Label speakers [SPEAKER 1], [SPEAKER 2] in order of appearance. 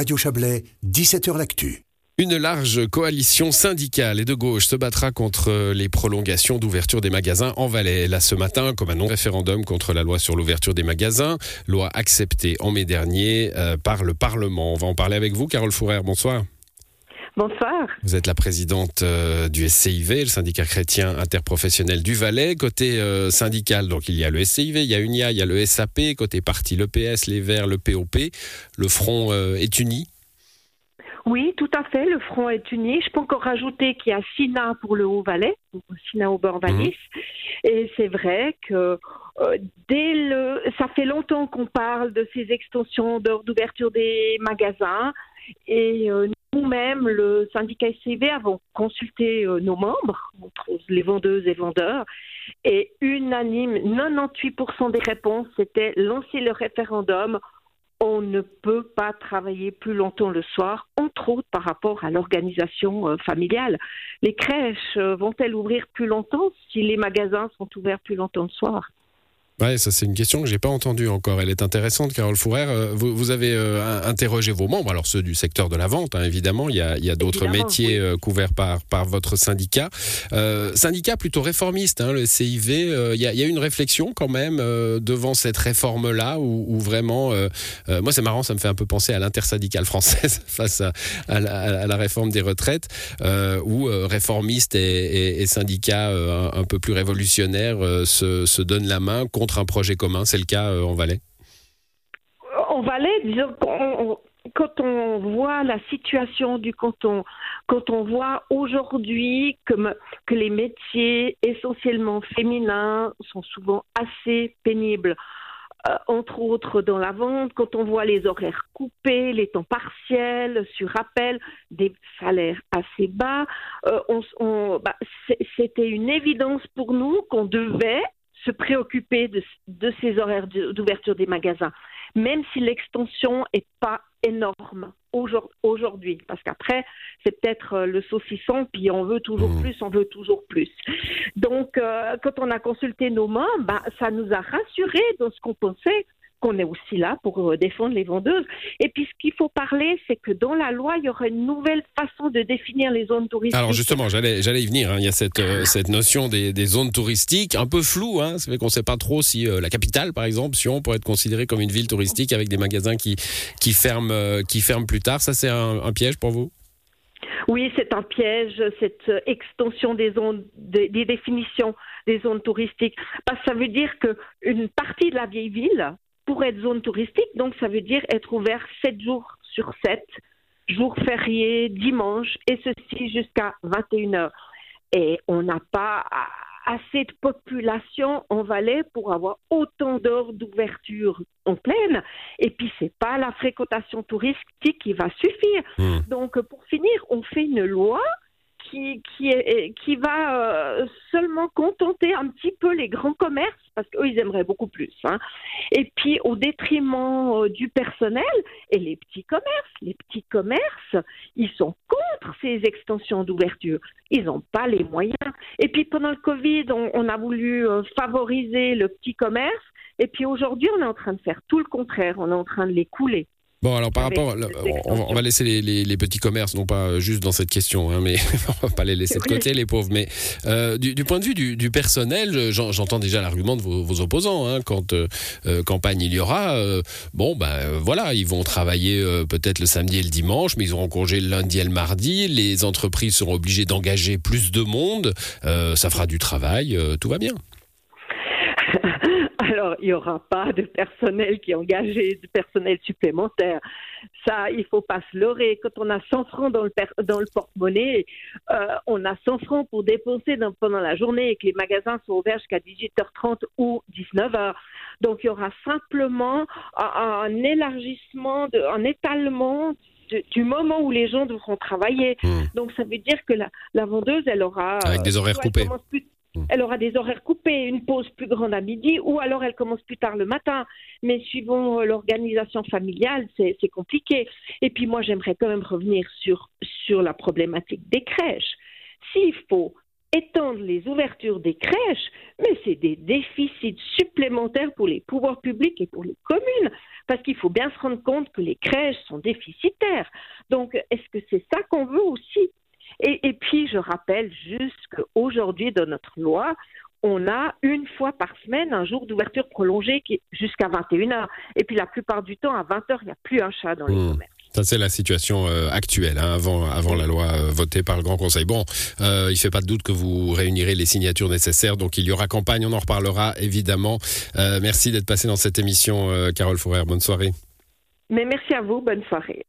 [SPEAKER 1] Radio Chablais, 17h L'Actu.
[SPEAKER 2] Une large coalition syndicale et de gauche se battra contre les prolongations d'ouverture des magasins en Valais. Là, ce matin, comme un non-référendum contre la loi sur l'ouverture des magasins, loi acceptée en mai dernier euh, par le Parlement. On va en parler avec vous, Carole Fourère. Bonsoir.
[SPEAKER 3] Bonsoir.
[SPEAKER 2] Vous êtes la présidente euh, du SCIV, le syndicat chrétien interprofessionnel du Valais. Côté euh, syndical, donc il y a le SCIV, il y a UNIA, il y a le SAP. Côté parti, le PS, les Verts, le POP. Le front est uni
[SPEAKER 3] oui, tout à fait. Le front est uni. Je peux encore rajouter qu'il y a SINA pour le Haut-Valais, SINA Obervallis. Mmh. Et c'est vrai que euh, dès le, ça fait longtemps qu'on parle de ces extensions d'heures d'ouverture des magasins. Et euh, nous-mêmes, le syndicat SCV, avons consulté euh, nos membres, les vendeuses et vendeurs, et unanime, 98% des réponses, c'était lancer le référendum on ne peut pas travailler plus longtemps le soir, entre autres par rapport à l'organisation euh, familiale. Les crèches euh, vont-elles ouvrir plus longtemps si les magasins sont ouverts plus longtemps le soir?
[SPEAKER 2] Ouais, ça c'est une question que j'ai pas entendue encore. Elle est intéressante, Carole Fourer. Euh, vous, vous, avez euh, interrogé vos membres, alors ceux du secteur de la vente, hein, évidemment. Il y a, a d'autres métiers euh, couverts par, par votre syndicat. syndicat plutôt réformiste, hein, le CIV. Il y, a, il, y a, une réflexion quand même devant cette réforme-là, où, vraiment, moi c'est marrant, ça me fait un peu penser à l'intersyndicale française face à, à, la, réforme des retraites, où réformistes et, et, et syndicats un, un, peu plus révolutionnaires se, se donnent la main contre un projet commun. C'est le cas euh, en Valais?
[SPEAKER 3] En Valais, disons, quand on voit la situation du canton, quand on voit aujourd'hui que, les métiers essentiellement féminins sont souvent assez pénibles, euh, entre autres dans la vente, quand on voit les horaires coupés, les temps partiels, sur appel, des salaires assez bas, euh, bah, c'était une évidence pour nous qu'on devait se préoccuper de, ces horaires d'ouverture des magasins, même si l'extension n'est pas énorme aujourd'hui, parce qu'après, c'est peut-être euh, le saucisson, puis on veut toujours mmh. plus, on veut toujours plus. Donc, euh, quand on a consulté nos membres, bah, ça nous a rassurés dans ce qu'on pensait qu'on est aussi là pour euh, défendre les vendeuses. Et puis ce qu'il faut parler, c'est que dans la loi, il y aura une nouvelle façon de définir les zones touristiques.
[SPEAKER 2] Alors justement, j'allais, j'allais y venir. Hein. Il y a cette, euh, cette notion des, des, zones touristiques, un peu floue. Hein. Ça fait qu'on ne sait pas trop si euh, la capitale, par exemple, Sion, pourrait être considérée comme une ville touristique avec des magasins qui, qui, ferment, qui ferment plus tard. Ça, c'est un, piège pour vous?
[SPEAKER 3] Oui, c'est un piège, cette extension des zones, des, des définitions des zones touristiques. Parce que ça veut dire qu'une partie de la vieille ville, pour être zone touristique, donc ça veut dire être ouvert 7 jours sur 7, jours fériés, dimanche, et ceci jusqu'à 21h. Et on n'a pas assez de population en Valais pour avoir autant d'heures d'ouverture en pleine. Et puis, c'est pas la fréquentation touristique qui va suffire. Hmm. Donc, pour finir, on fait une loi qui, va euh, seulement contenter un petit peu les grands commerces, parce qu'eux, ils aimeraient beaucoup plus. Hein. Et puis, au détriment euh, du personnel et les petits commerces. Les petits commerces, ils sont contre ces extensions d'ouverture. Ils n'ont pas les moyens. Et puis, pendant le Covid, on, on a voulu euh, favoriser le petit commerce. Et puis aujourd'hui, on est en train de faire tout le contraire. On est en train de les couler.
[SPEAKER 2] Bon, alors par rapport, on, va laisser les, petits commerces, non pas juste dans cette question, hein, mais on va pas les laisser de côté, les pauvres. Mais euh, du, point de vue du, personnel, j'entends déjà l'argument de vos, opposants. Hein, quand euh, euh, campagne il y aura, bon, ben voilà, ils vont travailler peut-être le samedi et le dimanche, mais ils auront congé le lundi et le mardi. Les entreprises seront obligées d'engager plus de monde. ça fera du travail, tout va bien.
[SPEAKER 3] Alors, il n'y aura pas de personnel qui est engagé, de personnel supplémentaire. Ça, il faut pas se leurrer. Quand on a 100 francs dans le, dans le porte-monnaie, euh, on a 100 francs pour dépenser pendant la journée et que les magasins sont ouverts jusqu'à 18h30 ou 19h. Donc, il y aura simplement un, élargissement, un étalement du moment où les gens devront travailler. Hmm. Donc, ça veut dire que la, la vendeuse, elle aura...
[SPEAKER 2] Avec des horaires coupés.
[SPEAKER 3] Mm. Elle aura des horaires coupés, une pause plus grande à midi, ou alors elle commence plus tard le matin. Mais suivant euh, l'organisation familiale, c'est compliqué. Et puis moi, j'aimerais quand même revenir sur, sur la problématique des crèches. S'il faut étendre les ouvertures des crèches, mais c'est des déficits supplémentaires pour les pouvoirs publics et pour les communes, parce qu'il faut bien se rendre compte que les crèches sont déficitaires. Donc, est-ce que c'est ça qu'on veut aussi? Et, et, puis, je rappelle juste qu'aujourd'hui, dans notre loi, on a une fois par semaine un jour d'ouverture prolongée qui est jusqu'à 21h. Et puis, la plupart du temps, à 20h, il n'y a plus un chat dans les mmh. commerces.
[SPEAKER 2] Ça, c'est la situation euh, actuelle, hein, avant, avant la loi euh, votée par le Grand Conseil. Bon, euh, il ne fait pas de doute que vous réunirez les signatures nécessaires, donc il y aura campagne, on en reparlera évidemment. merci d'être passé dans cette émission, Carole Fourère. Bonne soirée.
[SPEAKER 3] Mais merci à vous, bonne soirée.